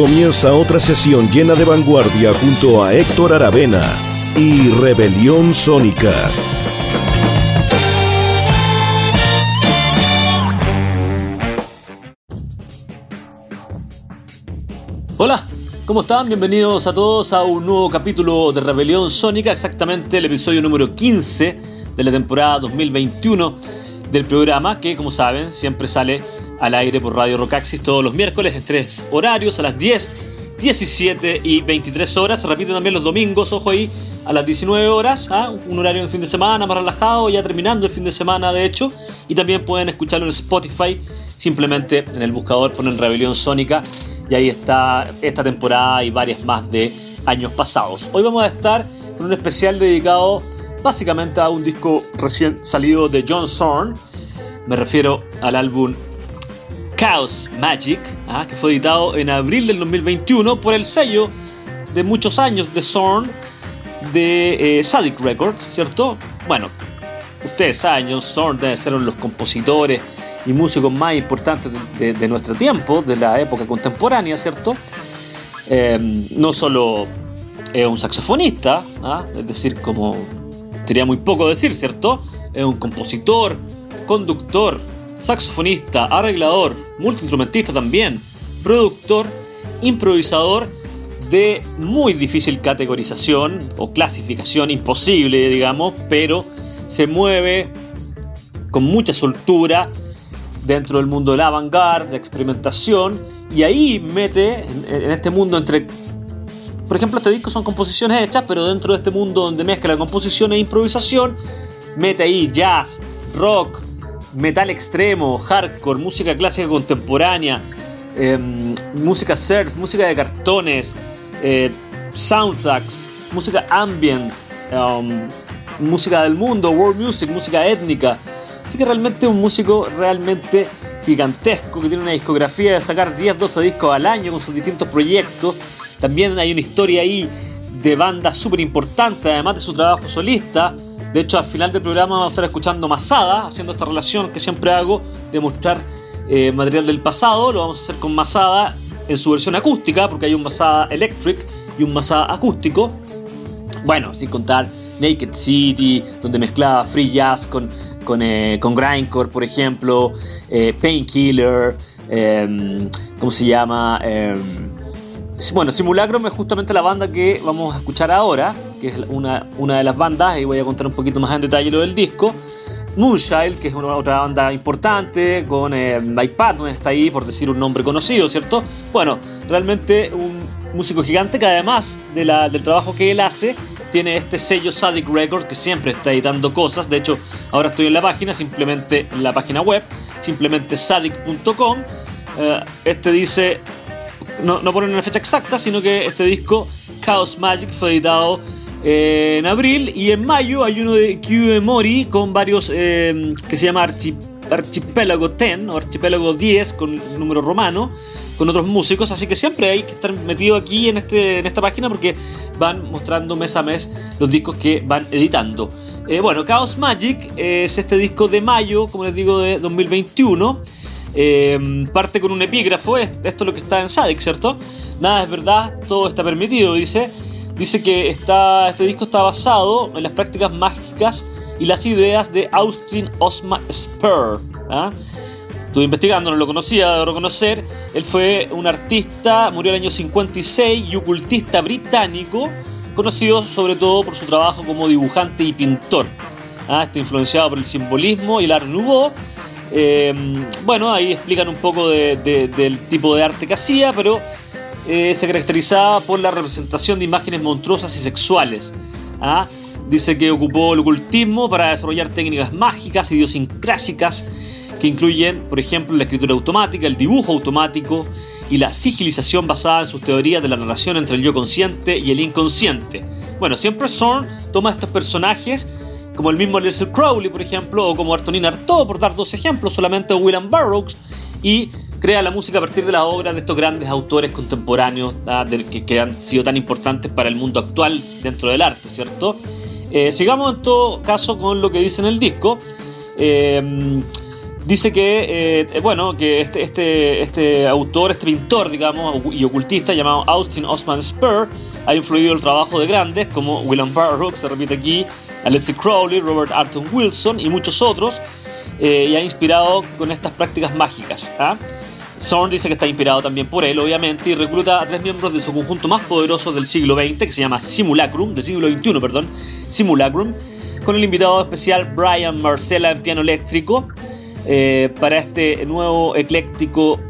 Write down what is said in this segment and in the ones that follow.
Comienza otra sesión llena de vanguardia junto a Héctor Aravena y Rebelión Sónica. Hola, ¿cómo están? Bienvenidos a todos a un nuevo capítulo de Rebelión Sónica, exactamente el episodio número 15 de la temporada 2021 del programa, que como saben siempre sale al aire por Radio Rocaxis todos los miércoles en tres horarios, a las 10, 17 y 23 horas. Se repite también los domingos, ojo ahí, a las 19 horas, ¿ah? un horario de fin de semana más relajado, ya terminando el fin de semana de hecho. Y también pueden escucharlo en Spotify, simplemente en el buscador ponen Rebelión Sónica y ahí está esta temporada y varias más de años pasados. Hoy vamos a estar con un especial dedicado básicamente a un disco recién salido de John Zorn. Me refiero al álbum Chaos Magic, ah, que fue editado en abril del 2021 por el sello de muchos años de Zorn de eh, Records, ¿cierto? Bueno, ustedes saben, John Zorn debe ser los compositores y músicos más importantes de, nuestro tiempo, de la época contemporánea, ¿cierto? Eh, no solo es un saxofonista, ¿ah? es decir, como sería muy poco decir, ¿cierto? Es un compositor, conductor, saxofonista, arreglador, multiinstrumentista también, productor, improvisador de muy difícil categorización o clasificación, imposible, digamos, pero se mueve con mucha soltura dentro del mundo del avant-garde, la experimentación, y ahí mete en este mundo entre por ejemplo, este disco son composiciones hechas, pero dentro de este mundo donde mezcla composición e improvisación, mete ahí jazz, rock, metal extremo, hardcore, música clásica contemporánea, eh, música surf, música de cartones, eh, soundtracks, música ambient, um, música del mundo, world music, música étnica. Así que realmente un músico realmente gigantesco que tiene una discografía de sacar 10, 12 discos al año con sus distintos proyectos. También hay una historia ahí de banda súper importante, además de su trabajo solista. De hecho, al final del programa vamos a estar escuchando Masada, haciendo esta relación que siempre hago de mostrar eh, material del pasado. Lo vamos a hacer con Masada en su versión acústica, porque hay un Masada Electric y un Masada acústico. Bueno, sin contar Naked City, donde mezclaba free jazz con, con, eh, grindcore, por ejemplo, eh, Painkiller, eh, ¿cómo se llama? Sí, bueno, Simulacrum es justamente la banda que vamos a escuchar ahora, que es una, una de las bandas, y voy a contar un poquito más en detalle lo del disco. Moonchild, que es otra banda importante, con eh, Mike Patton está ahí, por decir un nombre conocido, ¿cierto? Bueno, realmente un músico gigante que además del trabajo que él hace, tiene este sello Sadik Records que siempre está editando cosas. De hecho, ahora estoy en la página, simplemente en la página web, simplemente sadik.com. Eh, este dice no, no ponen una fecha exacta, sino que este disco, Chaos Magic, fue editado en abril y en mayo hay uno de Q Mori con varios eh, que se llama Archi- Archipélago 10 o Archipélago 10 con número romano con otros músicos, así que siempre hay que estar metido aquí en, este, en esta página porque van mostrando mes a mes los discos que van editando. Eh, bueno, Chaos Magic es este disco de mayo, como les digo, de 2021. Eh, parte con un epígrafo, es- esto es lo que está en Sadik, ¿cierto? Nada es verdad, todo está permitido, dice. Dice que está, este disco está basado en las prácticas mágicas y las ideas de Austin Osma Spur. ¿ah? Estuve investigando, no lo conocía, debo reconocer. Él fue un artista, murió en el año 56 y ocultista británico, conocido sobre todo por su trabajo como dibujante y pintor. ¿ah? Está influenciado por el simbolismo y el Art Nouveau. Eh, bueno, ahí explican un poco de- de- del tipo de arte que hacía, pero eh, se caracterizaba por la representación de imágenes monstruosas y sexuales. ¿ah? Dice que ocupó el ocultismo para desarrollar técnicas mágicas, idiosincrásicas, que incluyen, por ejemplo, la escritura automática, el dibujo automático y la sigilización basada en sus teorías de la relación entre el yo consciente y el inconsciente. Bueno, siempre Zorn toma estos personajes, como el mismo Leslie Crowley, por ejemplo, o como Artonin Artaud, por dar dos ejemplos, solamente William Burroughs, y crea la música a partir de las obras de estos grandes autores contemporáneos ¿ah? que, han sido tan importantes para el mundo actual dentro del arte, ¿cierto? Eh, sigamos en todo caso con lo que dice en el disco. Eh, dice que, eh, bueno, que este, este, este autor, este pintor, digamos, y ocultista llamado Austin Osman Spur, ha influido el trabajo de grandes como William Burroughs, se repite aquí, Alexis Crowley, Robert Arton Wilson y muchos otros, y ha inspirado con estas prácticas mágicas. ¿ah? Zorn dice que está inspirado también por él, obviamente, y recluta a tres miembros de su conjunto más poderoso del siglo XX, que se llama Simulacrum, del siglo XXI, perdón, Simulacrum, con el invitado especial Brian Marcella en piano eléctrico, eh, para este nuevo ecléctico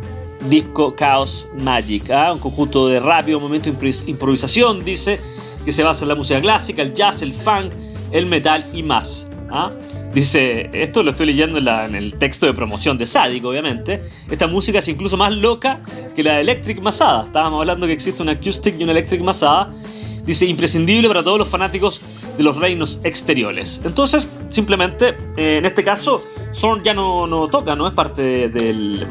disco Chaos Magic, ¿ah? un conjunto de rápido momento de improvisación, dice, que se basa en la música clásica, el jazz, el funk, el metal y más. ¿ah? Dice, esto lo estoy leyendo en, el texto de promoción de Sádico, obviamente. Esta música es incluso más loca que la de Electric Masada. Estábamos hablando que existe una acoustic y una Electric Masada. Dice, imprescindible para todos los fanáticos de los reinos exteriores. Entonces, simplemente, eh, en este caso, Zorn ya no, no, toca, no es parte del,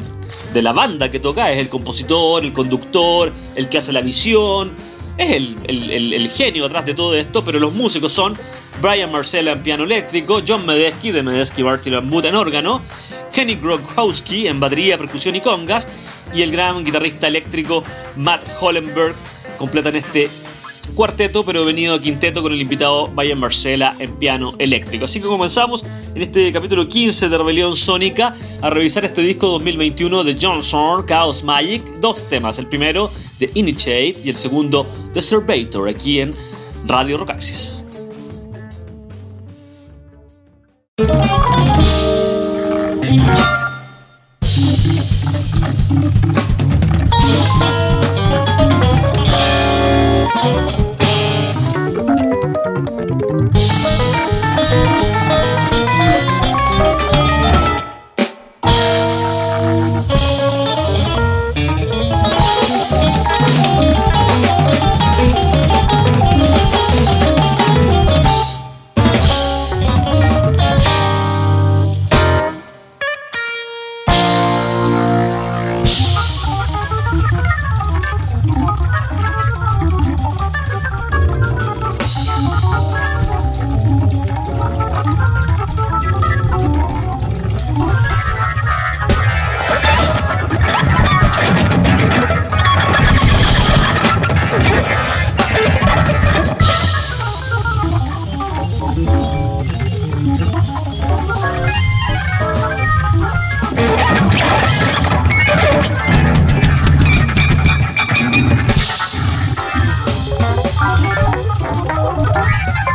de la banda que toca, es el compositor, el conductor, el que hace la visión, es el, el, genio atrás de todo esto, pero los músicos son Brian Marcella en piano eléctrico, John Medesky de Medesky Bartell Boot en órgano, Kenny Grogowski en batería, percusión y congas, y el gran guitarrista eléctrico Matt Hollenberg completan este cuarteto, pero venido a quinteto con el invitado Brian Marcella en piano eléctrico. Así que comenzamos en este capítulo 15 de Rebelión Sónica a revisar este disco 2021 de John Zorn, Chaos Magic, dos temas, el primero de Initiate y el segundo The Surveyor, aquí en Radio Rocaxis. Thank you.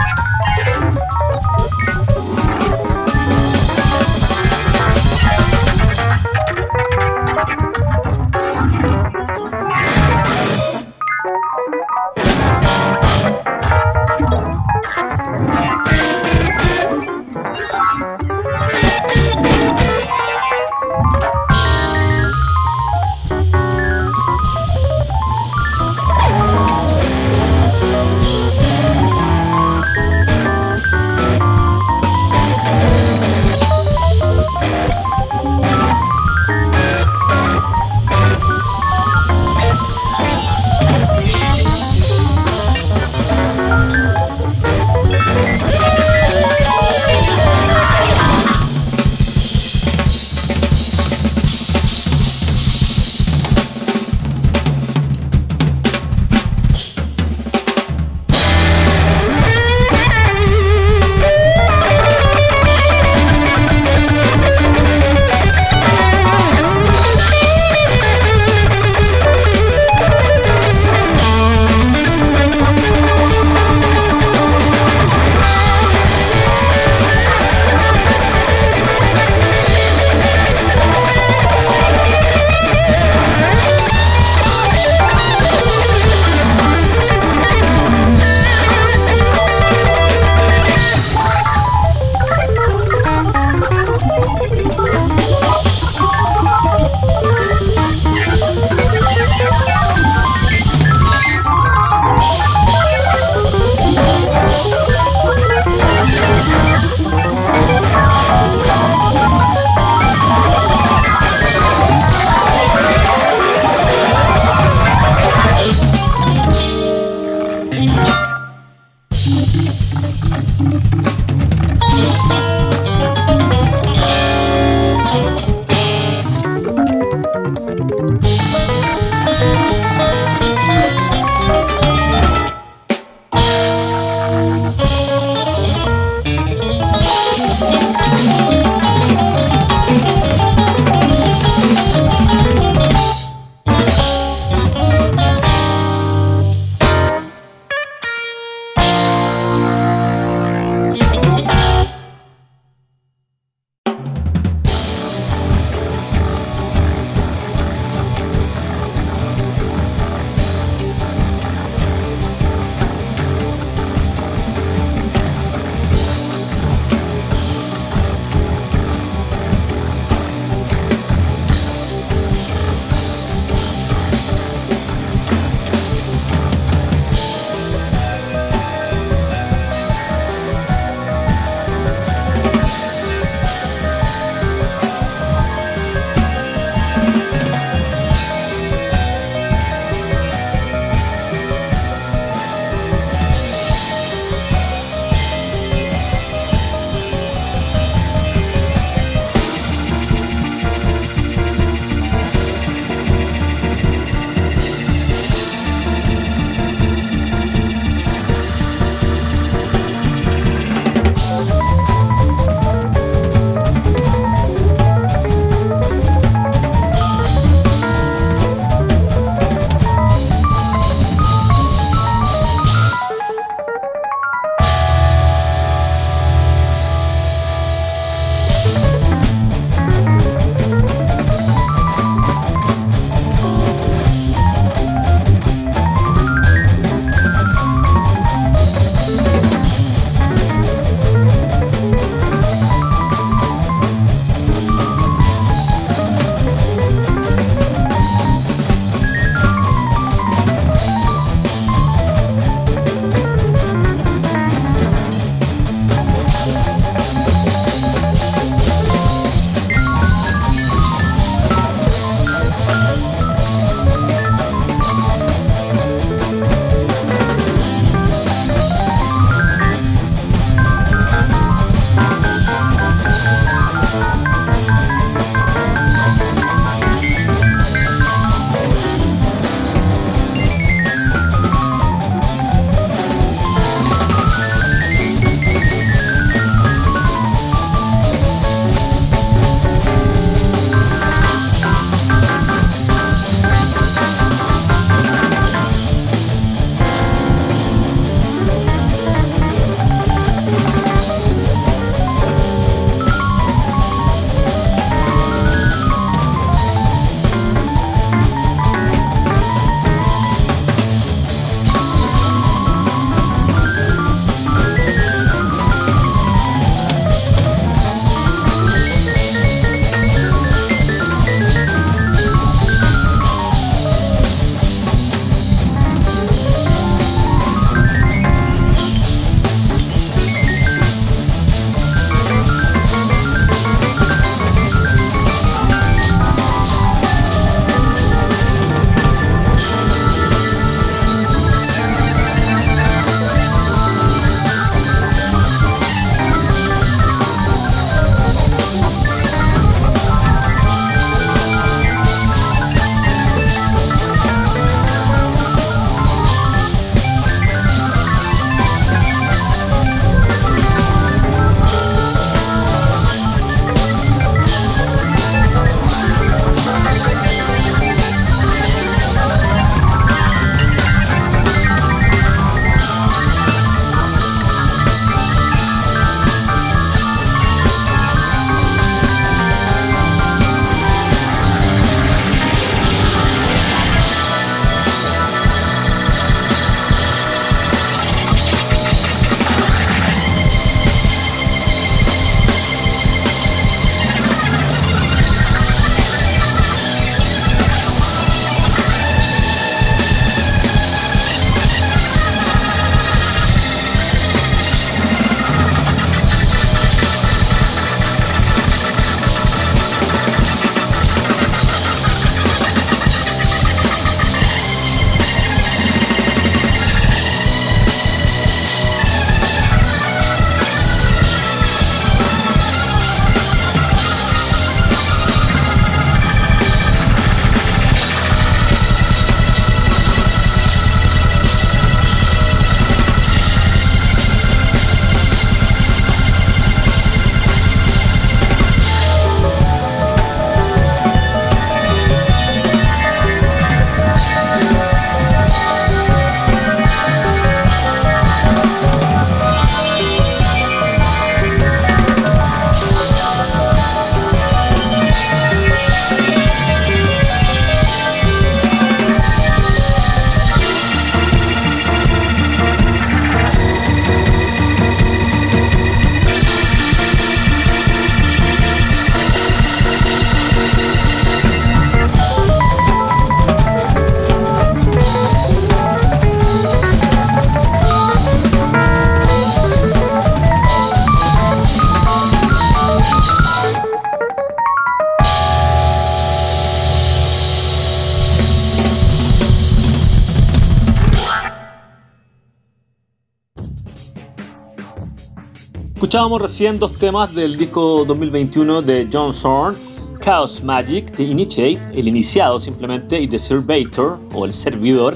Escuchábamos recién dos temas del disco 2021 de John Zorn, Chaos Magic, The Initiate, el iniciado simplemente, y The Surveyor, o el servidor,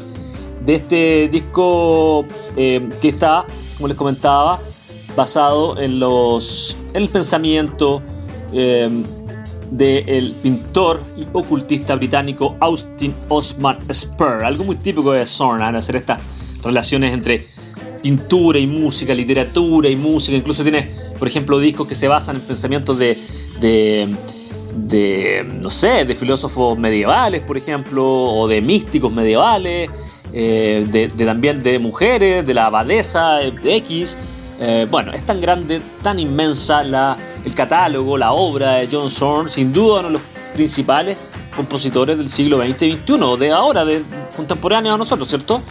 de este disco eh, que está, como les comentaba, basado en, los, el pensamiento eh, del pintor y ocultista británico Austin Osman Spur. Algo muy típico de Zorn, ¿eh? hacer estas relaciones entre pintura y música, literatura y música. Incluso tiene, por ejemplo, discos que se basan en pensamientos de, de, no sé, de filósofos medievales, por ejemplo, o de místicos medievales, eh, de, también de mujeres, de la abadesa X. Eh, bueno, es tan grande, tan inmensa la, el catálogo, la obra de John Zorn, sin duda uno de los principales compositores del siglo XX y XXI, de ahora, de contemporáneo a nosotros, ¿cierto?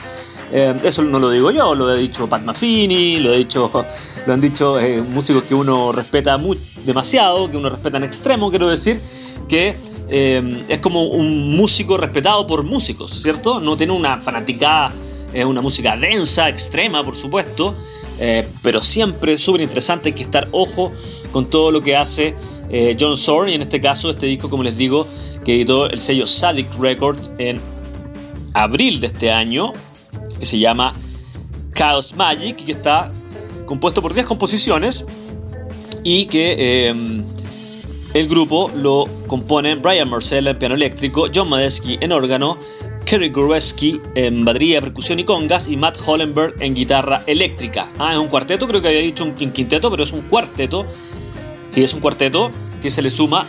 Eh, eso no lo digo yo, lo ha dicho Pat Mafini, lo, he dicho, lo han dicho eh, músicos que uno respeta demasiado, que uno respeta en extremo, quiero decir, que eh, es como un músico respetado por músicos, ¿cierto? No tiene una fanaticada, una música densa, extrema, por supuesto, pero siempre súper interesante, hay que estar ojo con todo lo que hace John Zorn, y en este caso este disco, como les digo, que editó el sello Sadik Records en abril de este año, que se llama Chaos Magic que está compuesto por 10 composiciones y que em, el grupo lo componen Brian Marcella en piano eléctrico, John Madesky en órgano, Kerry Goreski en batería, percusión y congas y Matt Hollenberg en guitarra eléctrica. Ah, es un cuarteto, creo que había dicho un quinteto, pero es un cuarteto. Sí, es un cuarteto que se le suma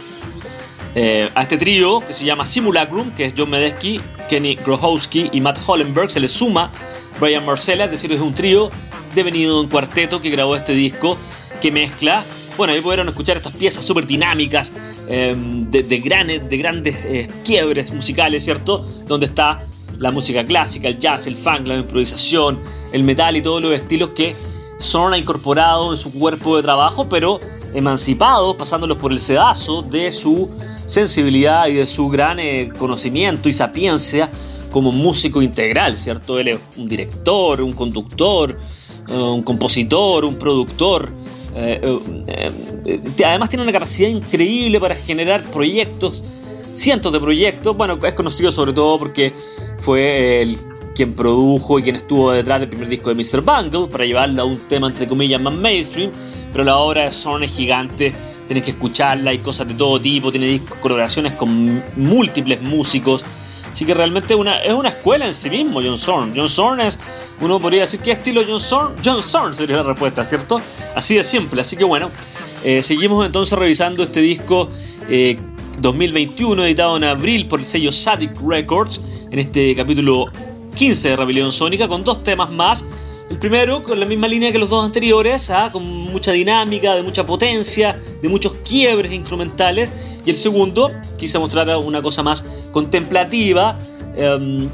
eh, a este trío que se llama Simulacrum, que es John Medesky, Kenny Grohowski y Matt Hollenberg, se le suma Brian Marcella, es decir, es un trío devenido de un cuarteto que grabó este disco que mezcla. Bueno, ahí pudieron escuchar estas piezas súper dinámicas, em, de, de grandes eh, quiebres musicales, ¿cierto? Donde está la música clásica, el jazz, el funk, la improvisación, el metal y todos los estilos que son incorporados en su cuerpo de trabajo, pero emancipados, pasándolos por el sedazo de su sensibilidad y de su gran eh, conocimiento y sapiencia como músico integral, ¿cierto? Él es un director, un conductor, eh, un compositor, un productor. Eh, además tiene una capacidad increíble para generar proyectos, cientos de proyectos. Bueno, es conocido sobre todo porque fue el quien produjo y quien estuvo detrás del primer disco de Mr. Bungle para llevarla a un tema entre comillas más mainstream, pero la obra de Son es gigante tienes que escucharla, hay cosas de todo tipo, tiene colaboraciones con múltiples músicos. Así que realmente es una escuela en sí mismo, John Zorn. John Zorn es, uno podría decir, ¿qué estilo John Zorn? John Zorn sería la respuesta, ¿cierto? Así de simple. Así que bueno, eh, seguimos entonces revisando este disco 2021, eh, editado en abril por el sello Sadik Records, en este capítulo 15 de Rebelión Sónica, con dos temas más el primero con la misma línea que los dos anteriores, ¿ah? con mucha dinámica, de mucha potencia, de muchos quiebres instrumentales. Y el segundo quise mostrar una cosa más contemplativa, em,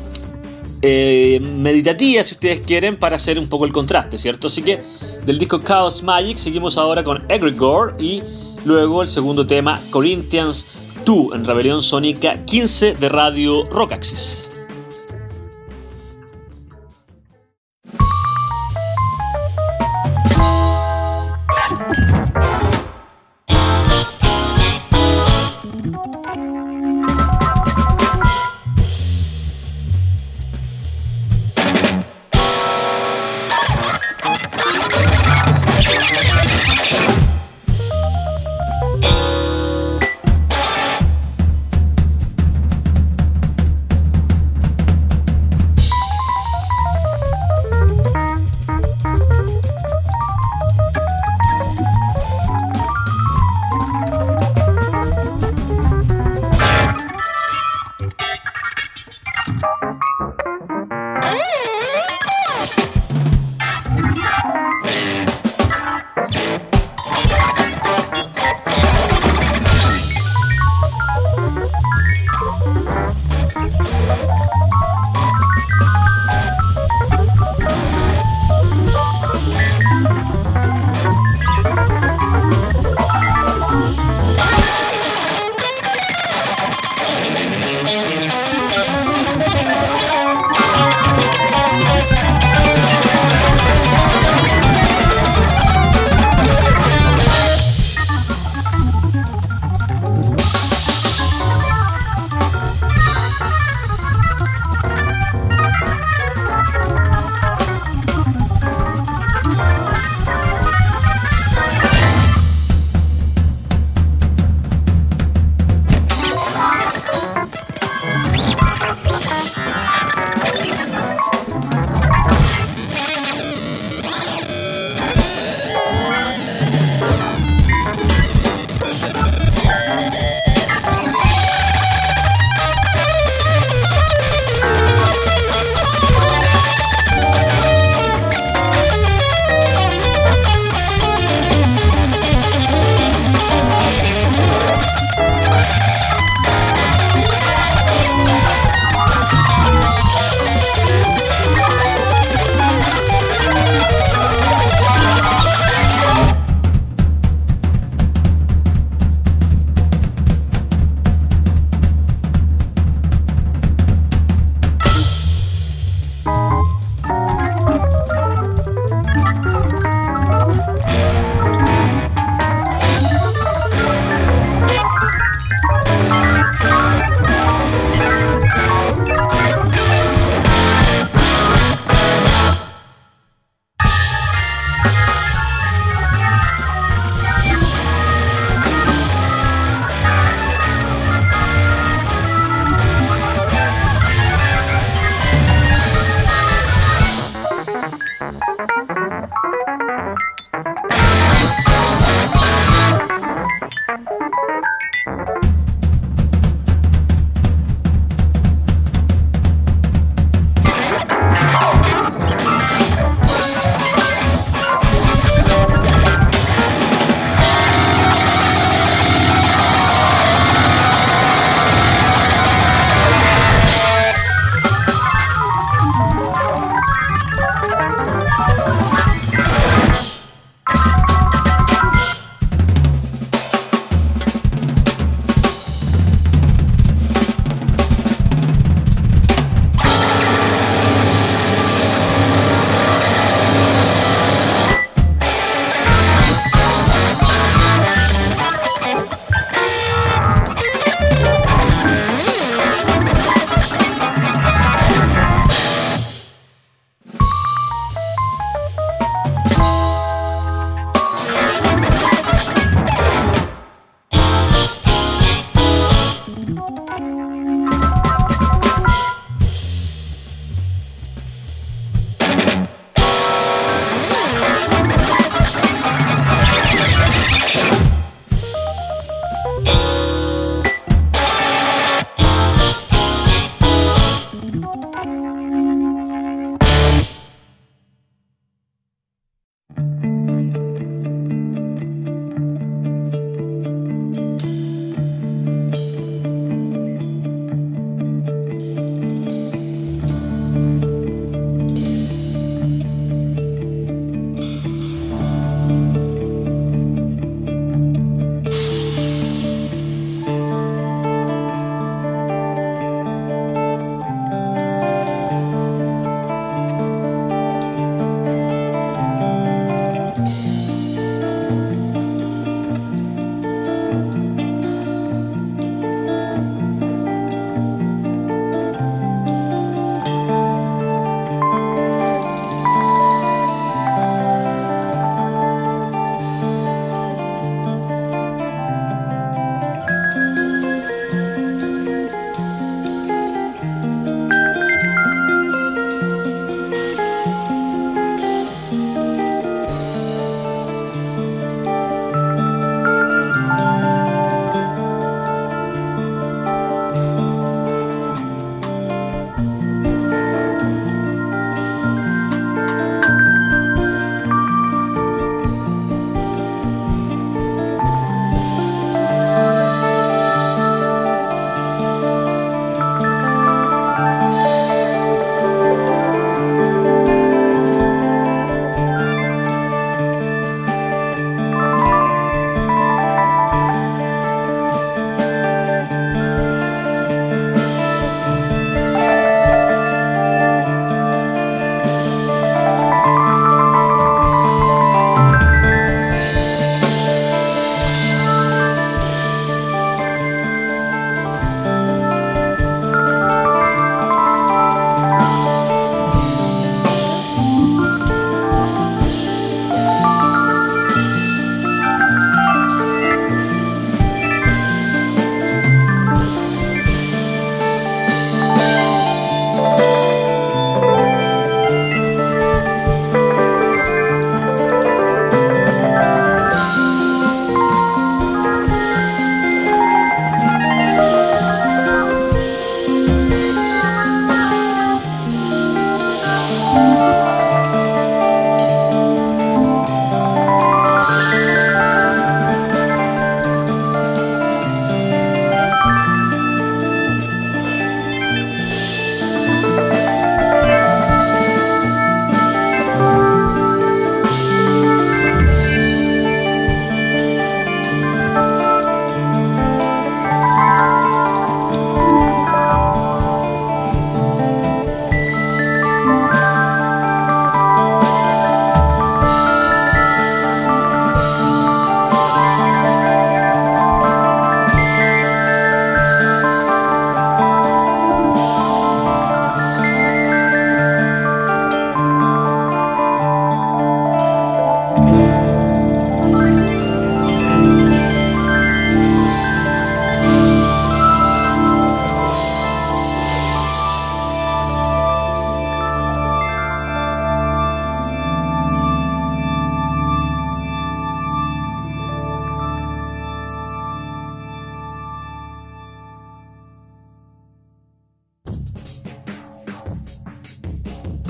eh, meditativa, si ustedes quieren, para hacer un poco el contraste, ¿cierto? Así que del disco Chaos Magic seguimos ahora con Egregore y luego el segundo tema Corinthians 2 en Rebelión Sónica 15 de Radio Rockaxis.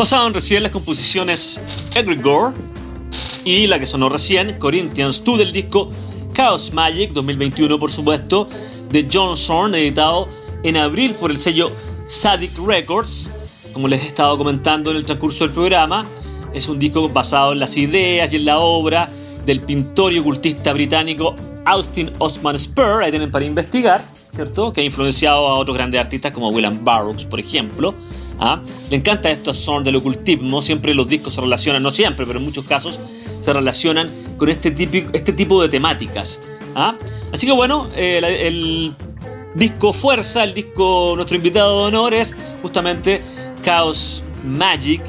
Pasaban recién las composiciones Egregore y la que sonó recién, Corinthians 2 del disco Chaos Magic 2021, por supuesto, de John Zorn, editado en abril por el sello Sadik Records. Como les he estado comentando en el transcurso del programa, es un disco basado en las ideas y en la obra del pintor y ocultista británico Austin Osman Spur, ahí tienen para investigar, ¿cierto? Que ha influenciado a otros grandes artistas como William Burroughs, por ejemplo. ¿Ah? Le encanta esto a Zorn del ocultismo, siempre los discos se relacionan, no siempre, pero en muchos casos se relacionan con este, este tipo de temáticas. ¿ah? Así que bueno, eh, el disco Fuerza, el disco, nuestro invitado de honor es justamente Chaos Magic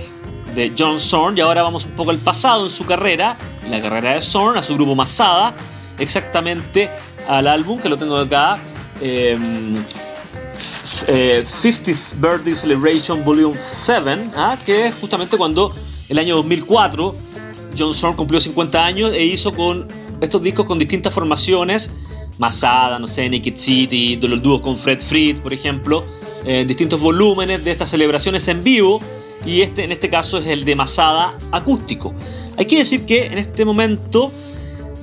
de John Zorn. Y ahora vamos un poco al pasado en su carrera, la carrera de Zorn, a su grupo Masada, exactamente al álbum que lo tengo acá. 50th em, eh, Birthday Celebration Volume 7, ¿ah? que es justamente cuando el año 2004 John cumplió 50 años e hizo con estos discos con distintas formaciones, Masada, no sé, Naked City, los dúos con Fred Fried, por ejemplo, eh, distintos volúmenes de estas celebraciones en vivo y este en este caso es el de Masada acústico. Hay que decir que en este momento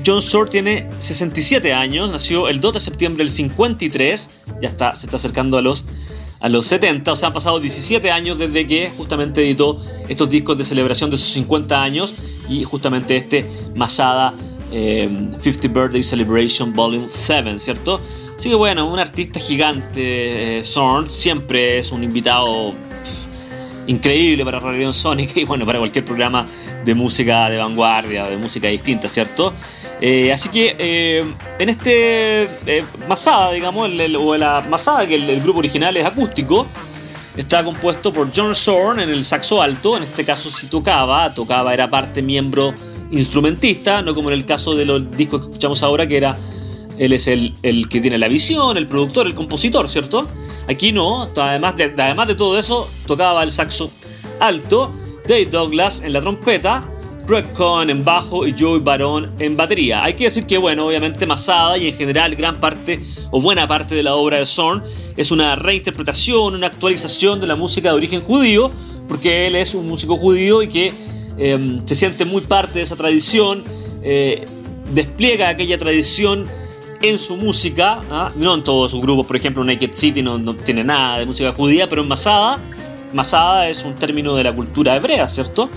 John Zorn tiene 67 años, nació el 2 de septiembre del 53, ya está, se está acercando a los a los 70, o sea, han pasado 17 años desde que justamente editó estos discos de celebración de sus 50 años y justamente este Masada 50 eh, Birthday Celebration Volume 7, ¿cierto? Así que bueno, un artista gigante, eh, Zorn, siempre es un invitado increíble para Rebelión Sonic y bueno, para cualquier programa de música de vanguardia, de música distinta, ¿cierto? Eh, así que eh, en este eh, Masada, digamos, o la Masada, que el, grupo original es acústico, está compuesto por John Zorn en el saxo alto, en este caso si tocaba, tocaba, era parte miembro instrumentista, no como en el caso de los discos que escuchamos ahora, que era, él es el, que tiene la visión, el productor, el compositor, ¿cierto? Aquí no, además de, además de todo eso, tocaba el saxo alto, Dave Douglas en la trompeta, Greg Cohen en bajo y Joey Barón en batería. Hay que decir que, bueno, obviamente Masada y en general gran parte o buena parte de la obra de Zorn es una reinterpretación, una actualización de la música de origen judío, porque él es un músico judío y que em, se siente muy parte de esa tradición, eh, despliega aquella tradición en su música, ¿ah? no en todos sus grupos, por ejemplo Naked City no, no tiene nada de música judía, pero en Masada, Masada es un término de la cultura hebrea, ¿cierto?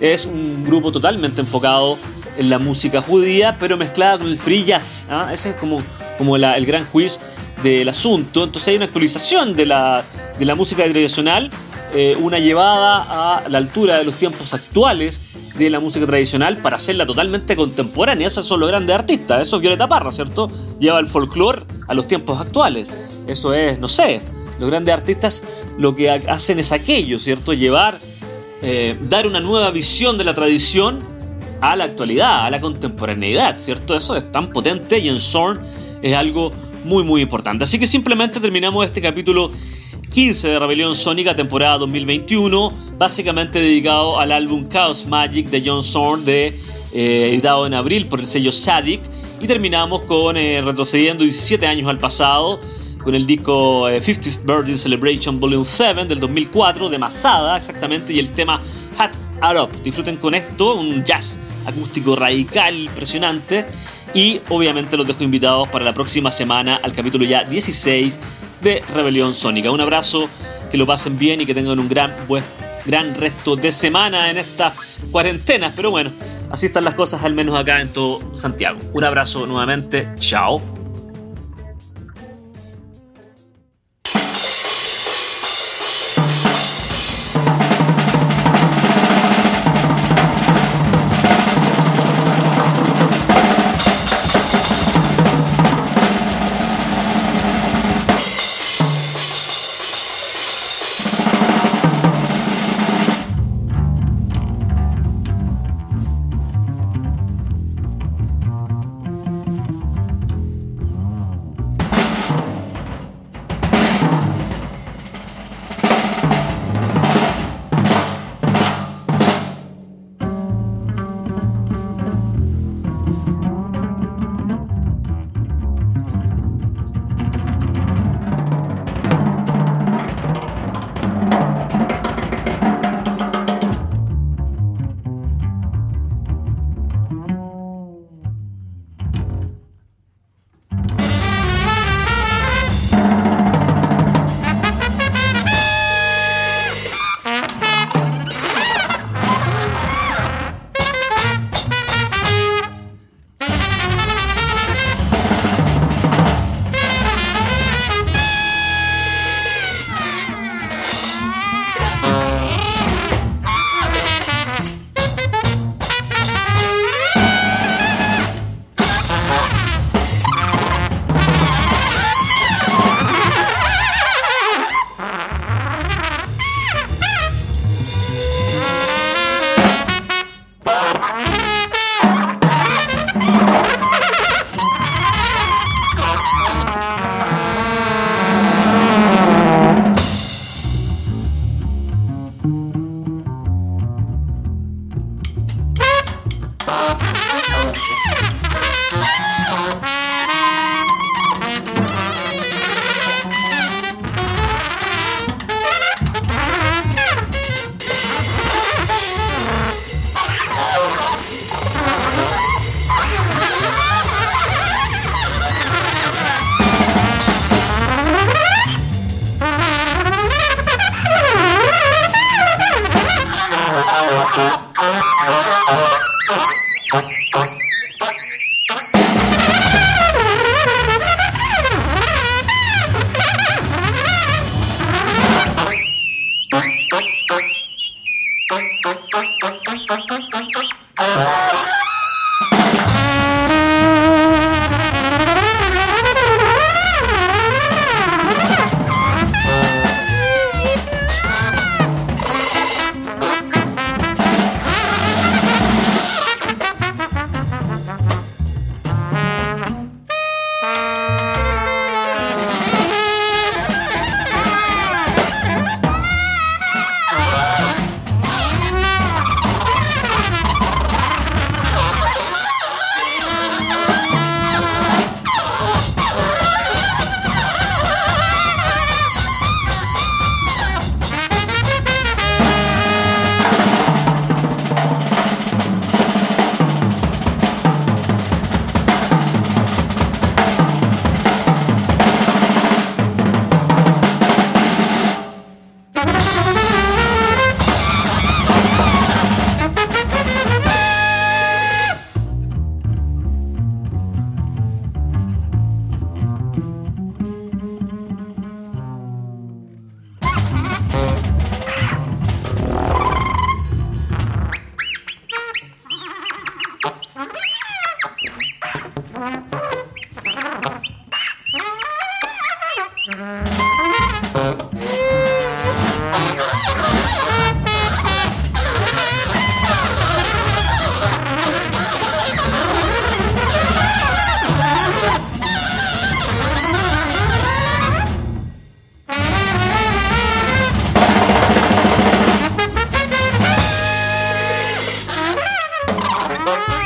Es un grupo totalmente enfocado en la música judía, pero mezclada con el free jazz. ¿ah? Ese es como, como el gran quiz del asunto. Entonces hay una actualización de la, de la música tradicional, eh, una llevada a la altura de los tiempos actuales de la música tradicional para hacerla totalmente contemporánea. Esos son los grandes artistas. Eso es Violeta Parra, ¿cierto? Lleva el folclore a los tiempos actuales. Eso es, no sé, los grandes artistas lo que hacen es aquello, ¿cierto? Llevar eh, dar una nueva visión de la tradición a la actualidad, a la contemporaneidad, ¿cierto? Eso es tan potente y en Zorn es algo muy muy importante. Así que simplemente terminamos este capítulo 15 de Rebelión Sónica, temporada 2021, básicamente dedicado al álbum Chaos Magic de John Zorn, eh, editado en abril por el sello Sadik, y terminamos con eh, retrocediendo 17 años al pasado con el disco 50th eh, Birthday Celebration Volume 7 del 2004 de Masada exactamente y el tema Hat Up. Disfruten con esto, un jazz acústico radical, impresionante y obviamente los dejo invitados para la próxima semana al capítulo ya 16 de Rebelión Sónica. Un abrazo, que lo pasen bien y que tengan un gran, buen, gran resto de semana en estas cuarentenas, pero bueno, así están las cosas al menos acá en todo Santiago. Un abrazo nuevamente, chao. Bye.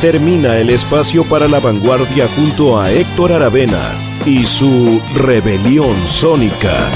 Termina el espacio para la vanguardia junto a Héctor Aravena y su rebelión sónica.